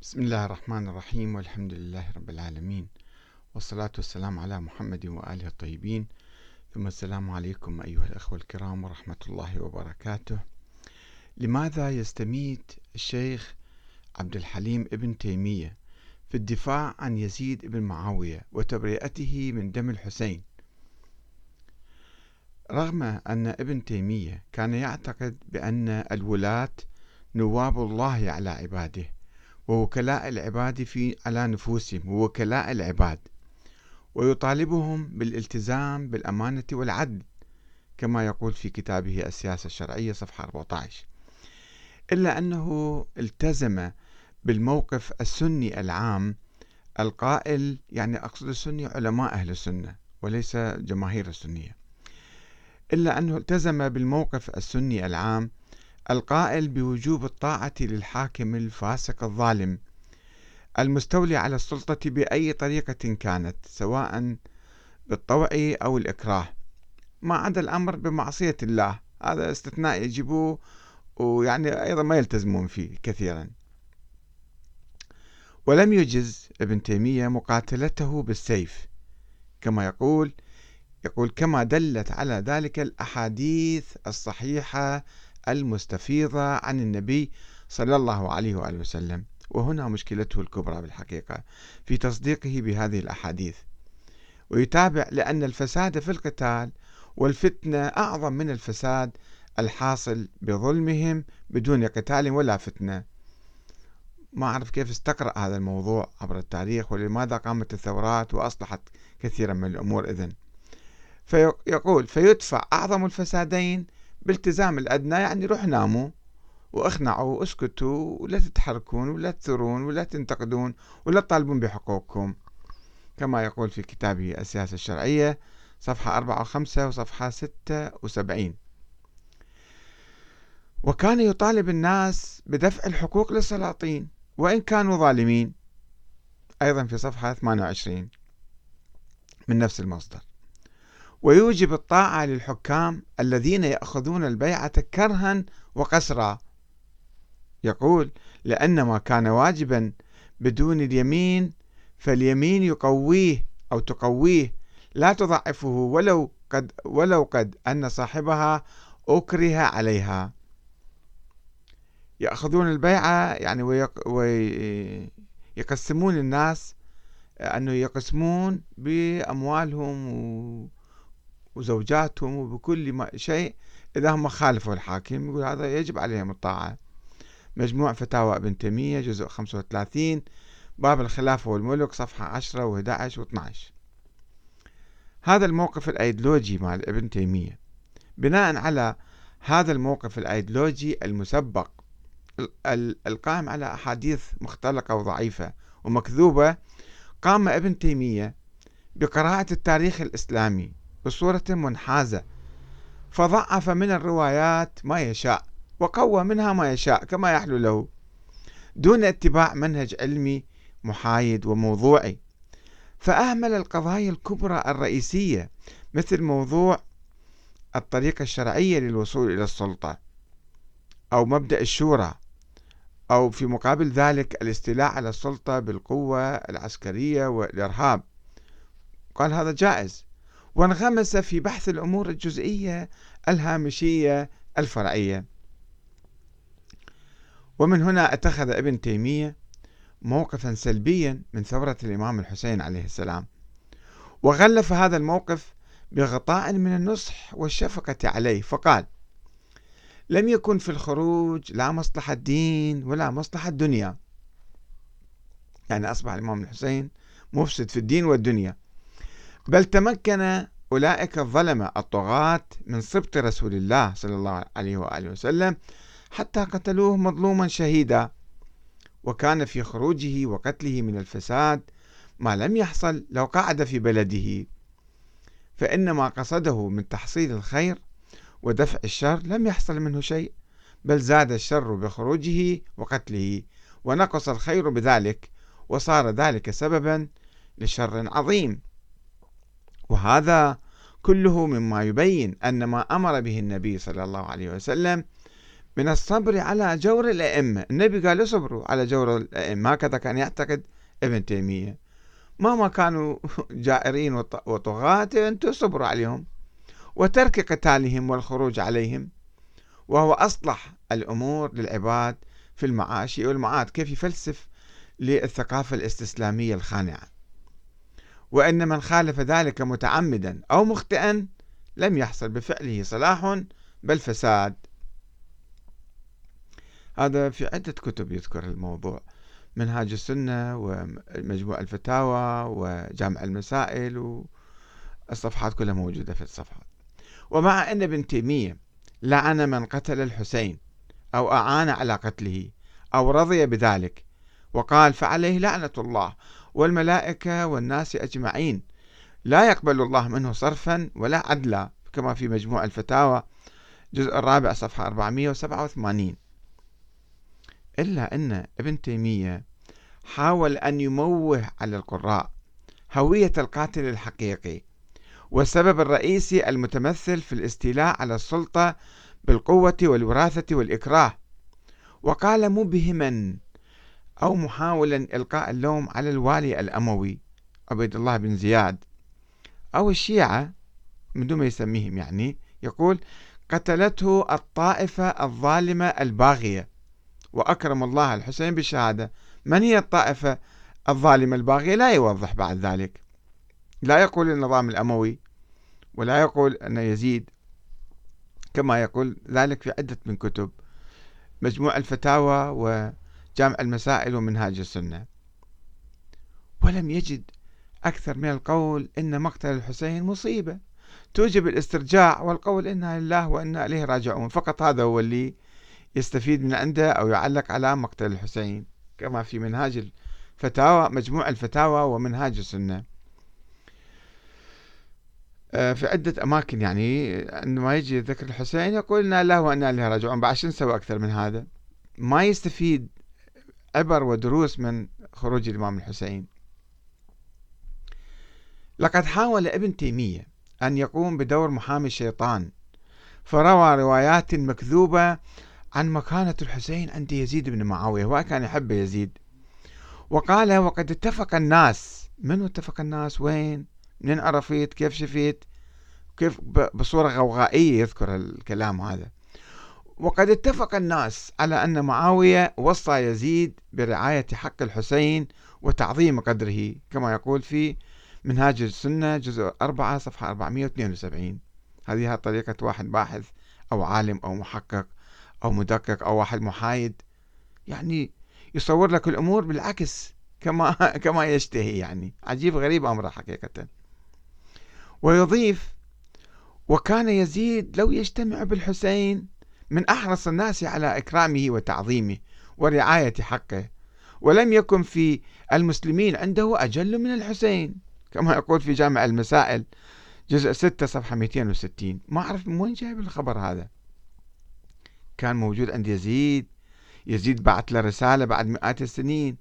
بسم الله الرحمن الرحيم والحمد لله رب العالمين والصلاة والسلام على محمد وآله الطيبين. ثم السلام عليكم أيها الأخوة الكرام ورحمة الله وبركاته. لماذا يستميت الشيخ عبد الحليم ابن تيمية في الدفاع عن يزيد بن معاوية وتبرئته من دم الحسين؟ رغم أن ابن تيمية كان يعتقد بأن الولاة نواب الله على عباده ووكلاء العباد في على نفوسهم ووكلاء العباد. ويطالبهم بالالتزام بالأمانة والعدل كما يقول في كتابه السياسة الشرعية صفحة 14 إلا أنه التزم بالموقف السني العام القائل يعني أقصد السني علماء أهل السنة وليس جماهير السنية. إلا أنه التزم بالموقف السني العام القائل بوجوب الطاعة للحاكم الفاسق الظالم المستولي على السلطة بأي طريقة كانت سواء بالطوع أو الإكراه. ما عدا الأمر بمعصية الله هذا استثناء يجيبوه ويعني أيضا ما يلتزمون فيه كثيرا. ولم يجز ابن تيمية مقاتلته بالسيف كما يقول يقول كما دلت على ذلك الأحاديث الصحيحة المستفيضة عن النبي صلى الله عليه وآله وسلم. وهنا مشكلته الكبرى بالحقيقة في تصديقه بهذه الأحاديث. ويتابع لأن الفساد في القتال والفتنة أعظم من الفساد الحاصل بظلمهم بدون قتال ولا فتنة. ما أعرف كيف استقرأ هذا الموضوع عبر التاريخ ولماذا قامت الثورات وأصلحت كثيرا من الأمور إذن. فيقول فيدفع أعظم الفسادين بالتزام الأدنى يعني روح ناموا وأخنعوا وأسكتوا ولا تتحركون ولا تثرون ولا تنتقدون ولا تطالبون بحقوقكم. كما يقول في كتابه السياسة الشرعية صفحة 4 و5 وصفحة 76 وكان يطالب الناس بدفع الحقوق للسلاطين وإن كانوا ظالمين. أيضا في صفحة 28 من نفس المصدر. ويوجب الطاعة للحكام الذين يأخذون البيعة كرها وقسرا. يقول لأن ما كان واجبا بدون اليمين فاليمين يقويه أو تقويه. لا تضعفه ولو قد ولو قد أن صاحبها أكره عليها. يأخذون البيعة يعني ويقسمون الناس أنه يقسمون بأموالهم وزوجاتهم وبكل ما شيء إذا هم خالفوا الحاكم. يقول هذا يجب عليهم الطاعة. مجموع فتاوى ابن تيمية جزء 35 باب الخلافة والملك صفحة 10 و11 و12 هذا الموقف الأيديولوجي مال ابن تيمية. بناء على هذا الموقف الأيديولوجي المسبق القائم على أحاديث مختلقة وضعيفة ومكذوبة قام ابن تيمية بقراءة التاريخ الإسلامي. بصورة منحازة. فضعف من الروايات ما يشاء وقوى منها ما يشاء كما يحلو له. دون اتباع منهج علمي محايد وموضوعي. فأهمل القضايا الكبرى الرئيسية مثل موضوع الطريقة الشرعية للوصول إلى السلطة أو مبدأ الشورى أو في مقابل ذلك الاستيلاء على السلطة بالقوة العسكرية والإرهاب. قال هذا جائز. وانغمس في بحث الأمور الجزئية الهامشية الفرعية. ومن هنا اتخذ ابن تيمية موقفا سلبيا من ثورة الإمام الحسين عليه السلام. وغلف هذا الموقف بغطاء من النصح والشفقة عليه فقال لم يكن في الخروج لا مصلحة الدين ولا مصلحة الدنيا. يعني أصبح الإمام الحسين مفسد في الدين والدنيا. بل تمكن أولئك الظلمة الطغاة من سبط رسول الله صلى الله عليه وآله وسلم حتى قتلوه مظلوما شهيدا. وكان في خروجه وقتله من الفساد ما لم يحصل لو قعد في بلده. فإن ما قصده من تحصيل الخير ودفع الشر لم يحصل منه شيء بل زاد الشر بخروجه وقتله ونقص الخير بذلك وصار ذلك سببا لشر عظيم. وهذا كله مما يبين أن ما أمر به النبي صلى الله عليه وسلم من الصبر على جور الأئمة. النبي قال اصبروا على جور الأئمة. هكذا كان يعتقد ابن تيمية. مهما كانوا جائرين وطغاة أنتم صبروا عليهم. وترك قتالهم والخروج عليهم. وهو أصلح الأمور للعباد في المعاش والمعاد. كيف يفلسف للثقافة الاستسلامية الخانعة. وإن من خالف ذلك متعمدا أو مخطئا لم يحصل بفعله صلاح بل فساد. هذا في عدة كتب يذكر الموضوع منهاج السنة ومجموع الفتاوى وجامع المسائل والصفحات كلها موجودة في الصفحات. ومع أن ابن تيمية لعن من قتل الحسين أو أعان على قتله أو رضي بذلك وقال فعليه لعنة الله والملائكة والناس أجمعين. لا يقبل الله منه صرفا ولا عدلا كما في مجموع الفتاوى الجزء الرابع صفحة 487 إلا أن ابن تيمية حاول أن يموه على القراء هوية القاتل الحقيقي والسبب الرئيسي المتمثل في الاستيلاء على السلطة بالقوة والوراثة والإكراه. وقال مبهما أو محاولا إلقاء اللوم على الوالي الأموي عبيد الله بن زياد. أو الشيعة من دون ما يسميهم يعني يقول قتلته الطائفة الظالمة الباغية. وأكرم الله الحسين بالشهادة من هي الطائفة الظالمة الباغية؟ لا يوضح بعد ذلك. لا يقول النظام الأموي ولا يقول أن يزيد. كما يقول ذلك في عدة من كتب. مجموع الفتاوى وجامع المسائل ومنهاج السنة. ولم يجد أكثر من القول إن مقتل الحسين مصيبة. توجب الاسترجاع والقول إنا لله وإنا إليه راجعون. فقط هذا هو اللي يستفيد من عنده أو يعلق على مقتل الحسين. كما في منهاج الفتاوى مجموع الفتاوى ومنهاج السنة. آه، في عدة أماكن يعني عندما يجي ذكر الحسين يقول إنا الله وإنا إليه راجعون. بعد شو نسوي أكثر من هذا؟ ما يستفيد عبر ودروس من خروج الإمام الحسين. لقد حاول ابن تيمية أن يقوم بدور محامي الشيطان فروى روايات مكذوبة عن مكانة الحسين عند يزيد بن معاوية هو كان يحب يزيد. وقال وقد اتفق الناس. من اتفق الناس؟ وين؟ منين عرفت كيف شفت كيف بصورة غوغائية يذكر الكلام هذا. وقد اتفق الناس على أن معاوية وصى يزيد برعاية حق الحسين وتعظيم قدره كما يقول في منهاج السنة جزء 4 صفحة 472 هذه طريقة واحد باحث أو عالم أو محقق أو مدقق أو واحد محايد. يعني يصور لك الأمور بالعكس كما كما يشتهي يعني. عجيب غريب أمره حقيقة. ويضيف وكان يزيد لو يجتمع بالحسين من أحرص الناس على إكرامه وتعظيمه ورعاية حقه ولم يكن في المسلمين عنده أجل من الحسين كما يقول في جامع المسائل جزء 6 صفحة 260 ما أعرف من وين جايب الخبر هذا. كان موجود عند يزيد. يزيد بعث له رسالة بعد مئات السنين.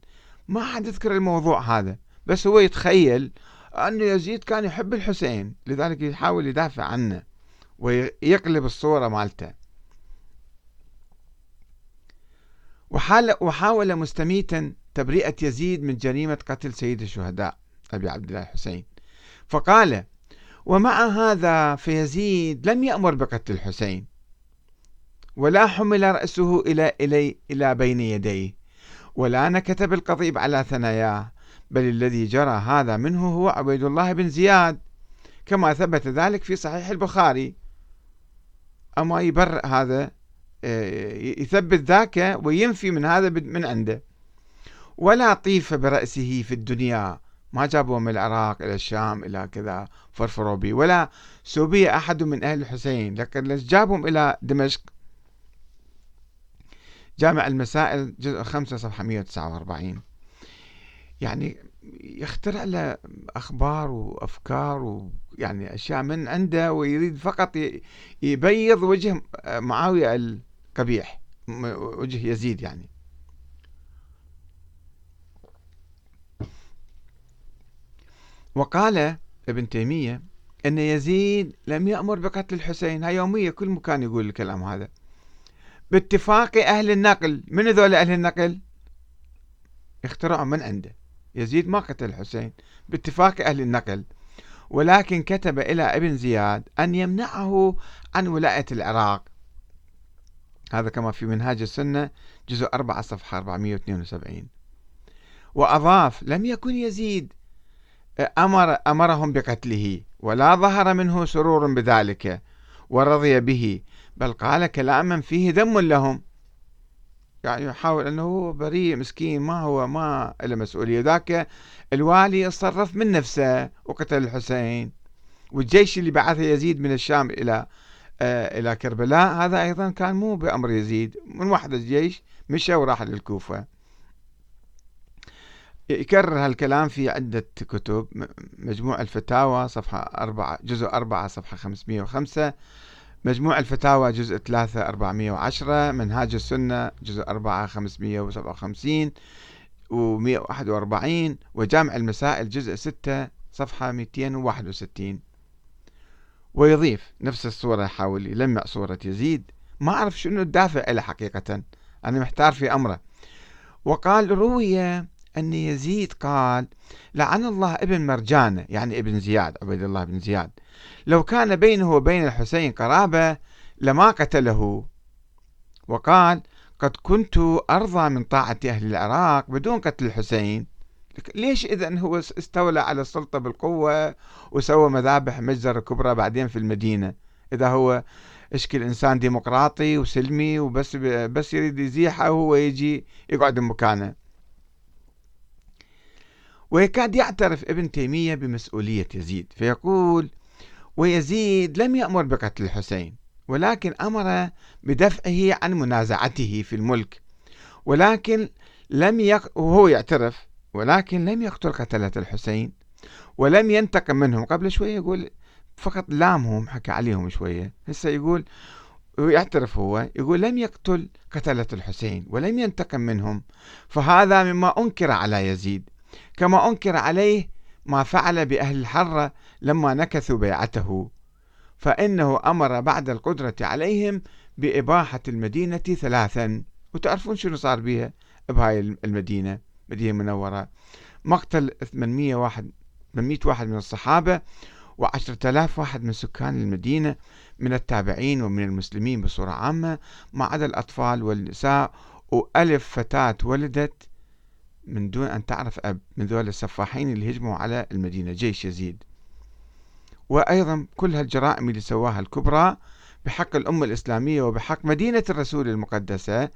ما حد يذكر الموضوع هذا بس هو يتخيل أن يزيد كان يحب الحسين لذلك يحاول يدافع عنه ويقلب الصورة مالته. وحاول مستميتا تبرئة يزيد من جريمة قتل سيد الشهداء أبي عبد الله الحسين. فقال ومع هذا فيزيد لم يأمر بقتل الحسين ولا حمل رأسه إلى إلي إلى بين يديه ولا نكت بالقضيب على ثناياه بل الذي جرى هذا منه هو عبيد الله بن زياد. كما ثبت ذلك في صحيح البخاري. أما يبرئ هذا يثبت ذاك وينفي من هذا من عنده. ولا طيف برأسه في الدنيا. ما جابوه من العراق إلى الشام إلى كذا فرفروا به. ولا سوبي أحد من أهل الحسين. لكن جابهم إلى دمشق؟ جامع المسائل جزء 5 صفحة 149 يعني يخترع له أخبار وأفكار ويعني أشياء من عنده ويريد فقط يبيض وجه معاوية القبيح وجه يزيد يعني. وقال ابن تيمية أن يزيد لم يأمر بقتل الحسين. هاي يومية كل مكان يقول الكلام هذا. باتفاق أهل النقل. من ذول أهل النقل؟ اخترعوا من عنده. يزيد ما قتل الحسين. باتفاق أهل النقل. ولكن كتب إلى ابن زياد أن يمنعه عن ولاية العراق. هذا كما في منهاج السنة جزء 4 صفحة 472 وأضاف لم يكن يزيد. أمر أمرهم بقتله ولا ظهر منه سرور بذلك ورضي به بل قال كلاما فيه ذم لهم. يعني يحاول أنه هو بريء مسكين ما هو ما له مسؤولية. ذاك الوالي يتصرف من نفسه وقتل الحسين. والجيش اللي بعثه يزيد من الشام إلى إلى كربلاء. هذا أيضا كان مو بأمر يزيد. من واحد الجيش مشى وراح للكوفة. يكرر هالكلام في عدة كتب. مجموع الفتاوى صفحة أربعة جزء أربعة صفحة 505 مجموع الفتاوى جزء 3 410 منهاج السنة جزء 4 557 و 141 وجامع المسائل جزء 6 صفحة 261 ويضيف نفس الصورة يحاول يلمع صورة يزيد. ما أعرف شنو الدافع له حقيقة. أنا محتار في أمره. وقال روي أن يزيد قال لعن الله ابن مرجانة يعني ابن زياد عبيد الله بن زياد. لو كان بينه وبين الحسين قرابة لما قتله. وقال قد كنت أرضى من طاعة أهل العراق بدون قتل الحسين. ليش إذا هو استولى على السلطة بالقوة وسوى مذابح مجزرة كبرى بعدين في المدينة؟ إذا هو اشكل إنسان ديمقراطي وسلمي وبس بس يريد يزيحه وهو يجي يقعد مكانه ويكاد يعترف ابن تيمية بمسؤولية يزيد فيقول ويزيد لم يأمر بقتل الحسين ولكن أمر بدفعه عن منازعته في الملك ولكن لم يق... وهو يعترف ولكن لم يقتل قتلة الحسين ولم ينتقم منهم. قبل شوية يقول فقط لامهم حكى عليهم شوية. هسه يقول ويعترف هو يقول لم يقتل قتلة الحسين ولم ينتقم منهم فهذا مما أنكر على يزيد. كما أنكر عليه ما فعل بأهل الحرة لما نكثوا بيعته. فإنه أمر بعد القدرة عليهم بإباحة المدينة ثلاثا. وتعرفون شنو صار بها بهاي المدينة؟ مدينة منورة مقتل 800 واحد 800 واحد من الصحابة وعشرة آلاف واحد من سكان المدينة من التابعين ومن المسلمين بصورة عامة ما عدا الأطفال والنساء وألف فتاة ولدت من دون أن تعرف أب من ذول السفاحين اللي هجموا على المدينة. جيش يزيد. وأيضا كل هالجرائم اللي سواها الكبرى بحق الأمة الإسلامية وبحق مدينة الرسول المقدسة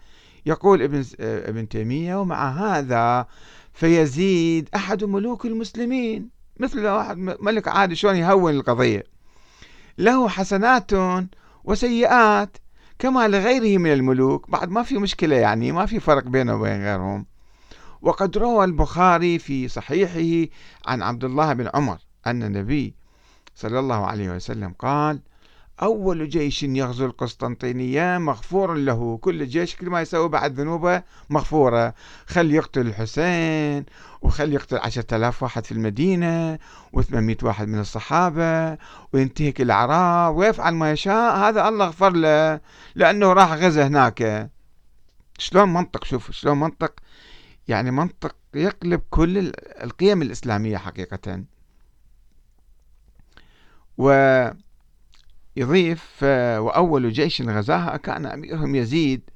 يقول ابن ابن تيمية ومع هذا فيزيد أحد ملوك المسلمين. مثل واحد ملك عادي شلون يهون القضية؟ له حسنات وسيئات كما لغيره من الملوك. بعد ما في مشكلة يعني ما في فرق بينه وبين غيرهم. وقد روى البخاري في صحيحه عن عبد الله بن عمر أن النبي صلى الله عليه وسلم قال أول جيش يغزو القسطنطينية مغفور له. كل جيش كل ما يسوي بعد ذنوبه مغفورة. خل يقتل الحسين وخل يقتل عشرة آلاف واحد في المدينة وثمانمائة واحد من الصحابة وينتهك الأعراض ويفعل ما يشاء. هذا الله غفر له لأنه راح غزة هناك. شلون منطق؟ شوف شلون منطق؟ يعني منطق يقلب كل القيم الإسلامية حقيقة. ويضيف وأول جيش غزاها كان أميرهم يزيد.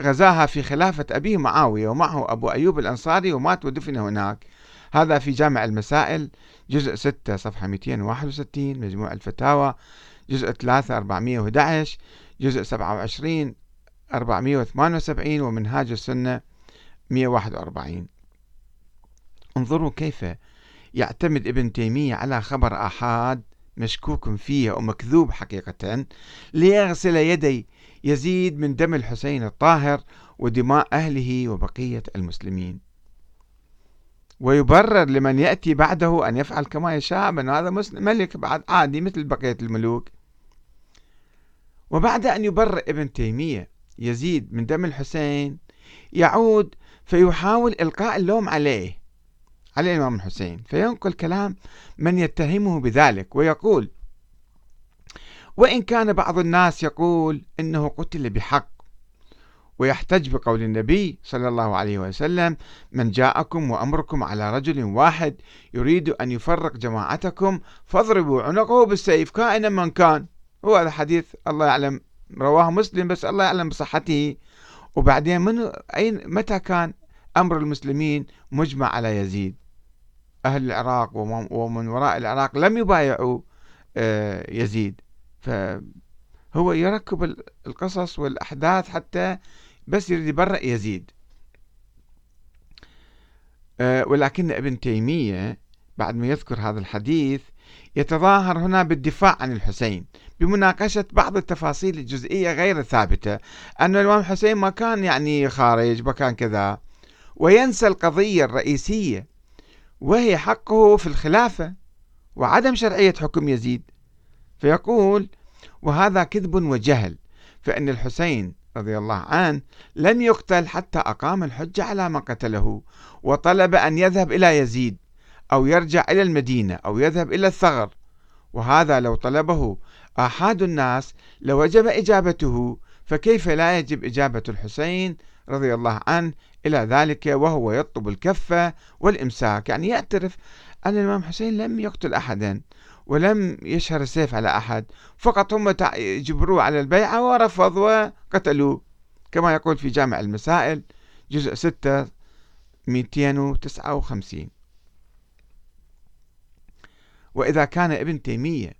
غزاها في خلافة أبيه معاوية ومعه أبو أيوب الأنصاري ومات ودفن هناك. هذا في جامع المسائل جزء 6 صفحة 261 مجموع الفتاوى جزء 3 411 جزء 27 478 ومنهاج السنة 141 انظروا كيف يعتمد ابن تيمية على خبر آحاد مشكوك فيه ومكذوب حقيقة ليغسل يدي يزيد من دم الحسين الطاهر ودماء أهله وبقية المسلمين. ويبرر لمن يأتي بعده أن يفعل كما يشاء من هذا ملك بعد عادي مثل بقية الملوك. وبعد أن يبرر ابن تيمية يزيد من دم الحسين يعود فيحاول إلقاء اللوم عليه. على الإمام الحسين فينقل كلام من يتهمه بذلك ويقول وإن كان بعض الناس يقول إنه قتل بحق ويحتج بقول النبي صلى الله عليه وسلم من جاءكم وأمركم على رجل واحد يريد أن يفرق جماعتكم فاضربوا عنقه بالسيف كائنا من كان هو هذا حديث الله يعلم رواه مسلم بس الله يعلم بصحته. وبعدين من أين متى كان؟ أمر المسلمين مجمع على يزيد. أهل العراق ومن وراء العراق لم يبايعوا آه، يزيد. فهو يركب القصص والأحداث حتى بس يريد يبرئ يزيد. آه، ولكن ابن تيمية بعد ما يذكر هذا الحديث يتظاهر هنا بالدفاع عن الحسين بمناقشة بعض التفاصيل الجزئية غير الثابتة أن الإمام الحسين ما كان يعني خارج ما كان كذا. وينسى القضية الرئيسية وهي حقه في الخلافة وعدم شرعية حكم يزيد. فيقول وهذا كذب وجهل فإن الحسين رضي الله عنه لم يقتل حتى أقام الحجة على من قتله وطلب أن يذهب إلى يزيد أو يرجع إلى المدينة أو يذهب إلى الثغر. وهذا لو طلبه آحاد الناس لوجب إجابته فكيف لا يجب إجابة الحسين رضي الله عنه إلى ذلك وهو يطلب الكفة والإمساك. يعني يعترف أن الإمام حسين لم يقتل أحدا ولم يشهر السيف على أحد فقط هم جبروه على البيعة ورفض وقتلوه. كما يقول في جامع المسائل جزء 6 259 وإذا كان ابن تيمية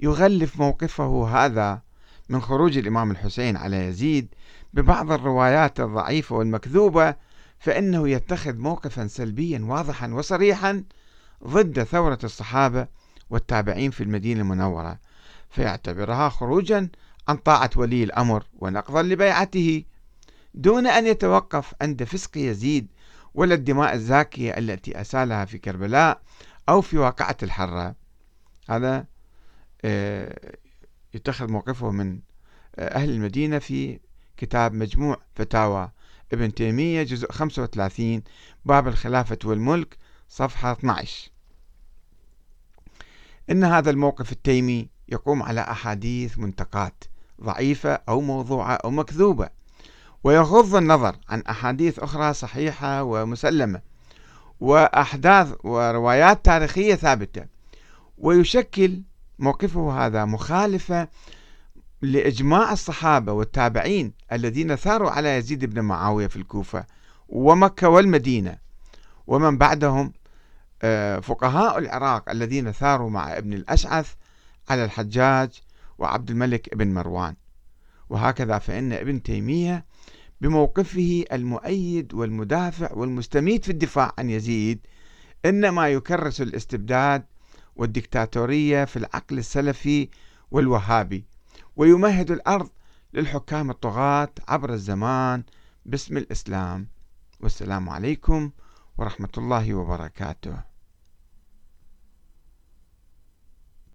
يغلف موقفه هذا من خروج الإمام الحسين على يزيد ببعض الروايات الضعيفة والمكذوبة فإنه يتخذ موقفا سلبيا واضحا وصريحا ضد ثورة الصحابة والتابعين في المدينة المنورة فيعتبرها خروجا عن طاعة ولي الأمر ونقضا لبيعته دون أن يتوقف عند فسق يزيد ولا الدماء الزاكية التي أسالها في كربلاء أو في واقعة الحرة هذا آه، يتخذ موقفه من آه، أهل المدينة في كتاب مجموع فتاوى ابن تيمية جزء 35 باب الخلافة والملك صفحة 12 إن هذا الموقف التيمي يقوم على أحاديث منتقات ضعيفة أو موضوعة أو مكذوبة ويغض النظر عن أحاديث أخرى صحيحة ومسلمة وأحداث وروايات تاريخية ثابتة ويشكل موقفه هذا مخالفة لإجماع الصحابة والتابعين الذين ثاروا على يزيد بن معاوية في الكوفة ومكة والمدينة ومن بعدهم آه، فقهاء العراق الذين ثاروا مع ابن الأشعث على الحجاج وعبد الملك بن مروان. وهكذا فإن ابن تيمية بموقفه المؤيد والمدافع والمستميت في الدفاع عن يزيد إنما يكرس الاستبداد والدكتاتورية في العقل السلفي والوهابي ويمهد الأرض للحكام الطغاة عبر الزمان باسم الإسلام. والسلام عليكم ورحمة الله وبركاته.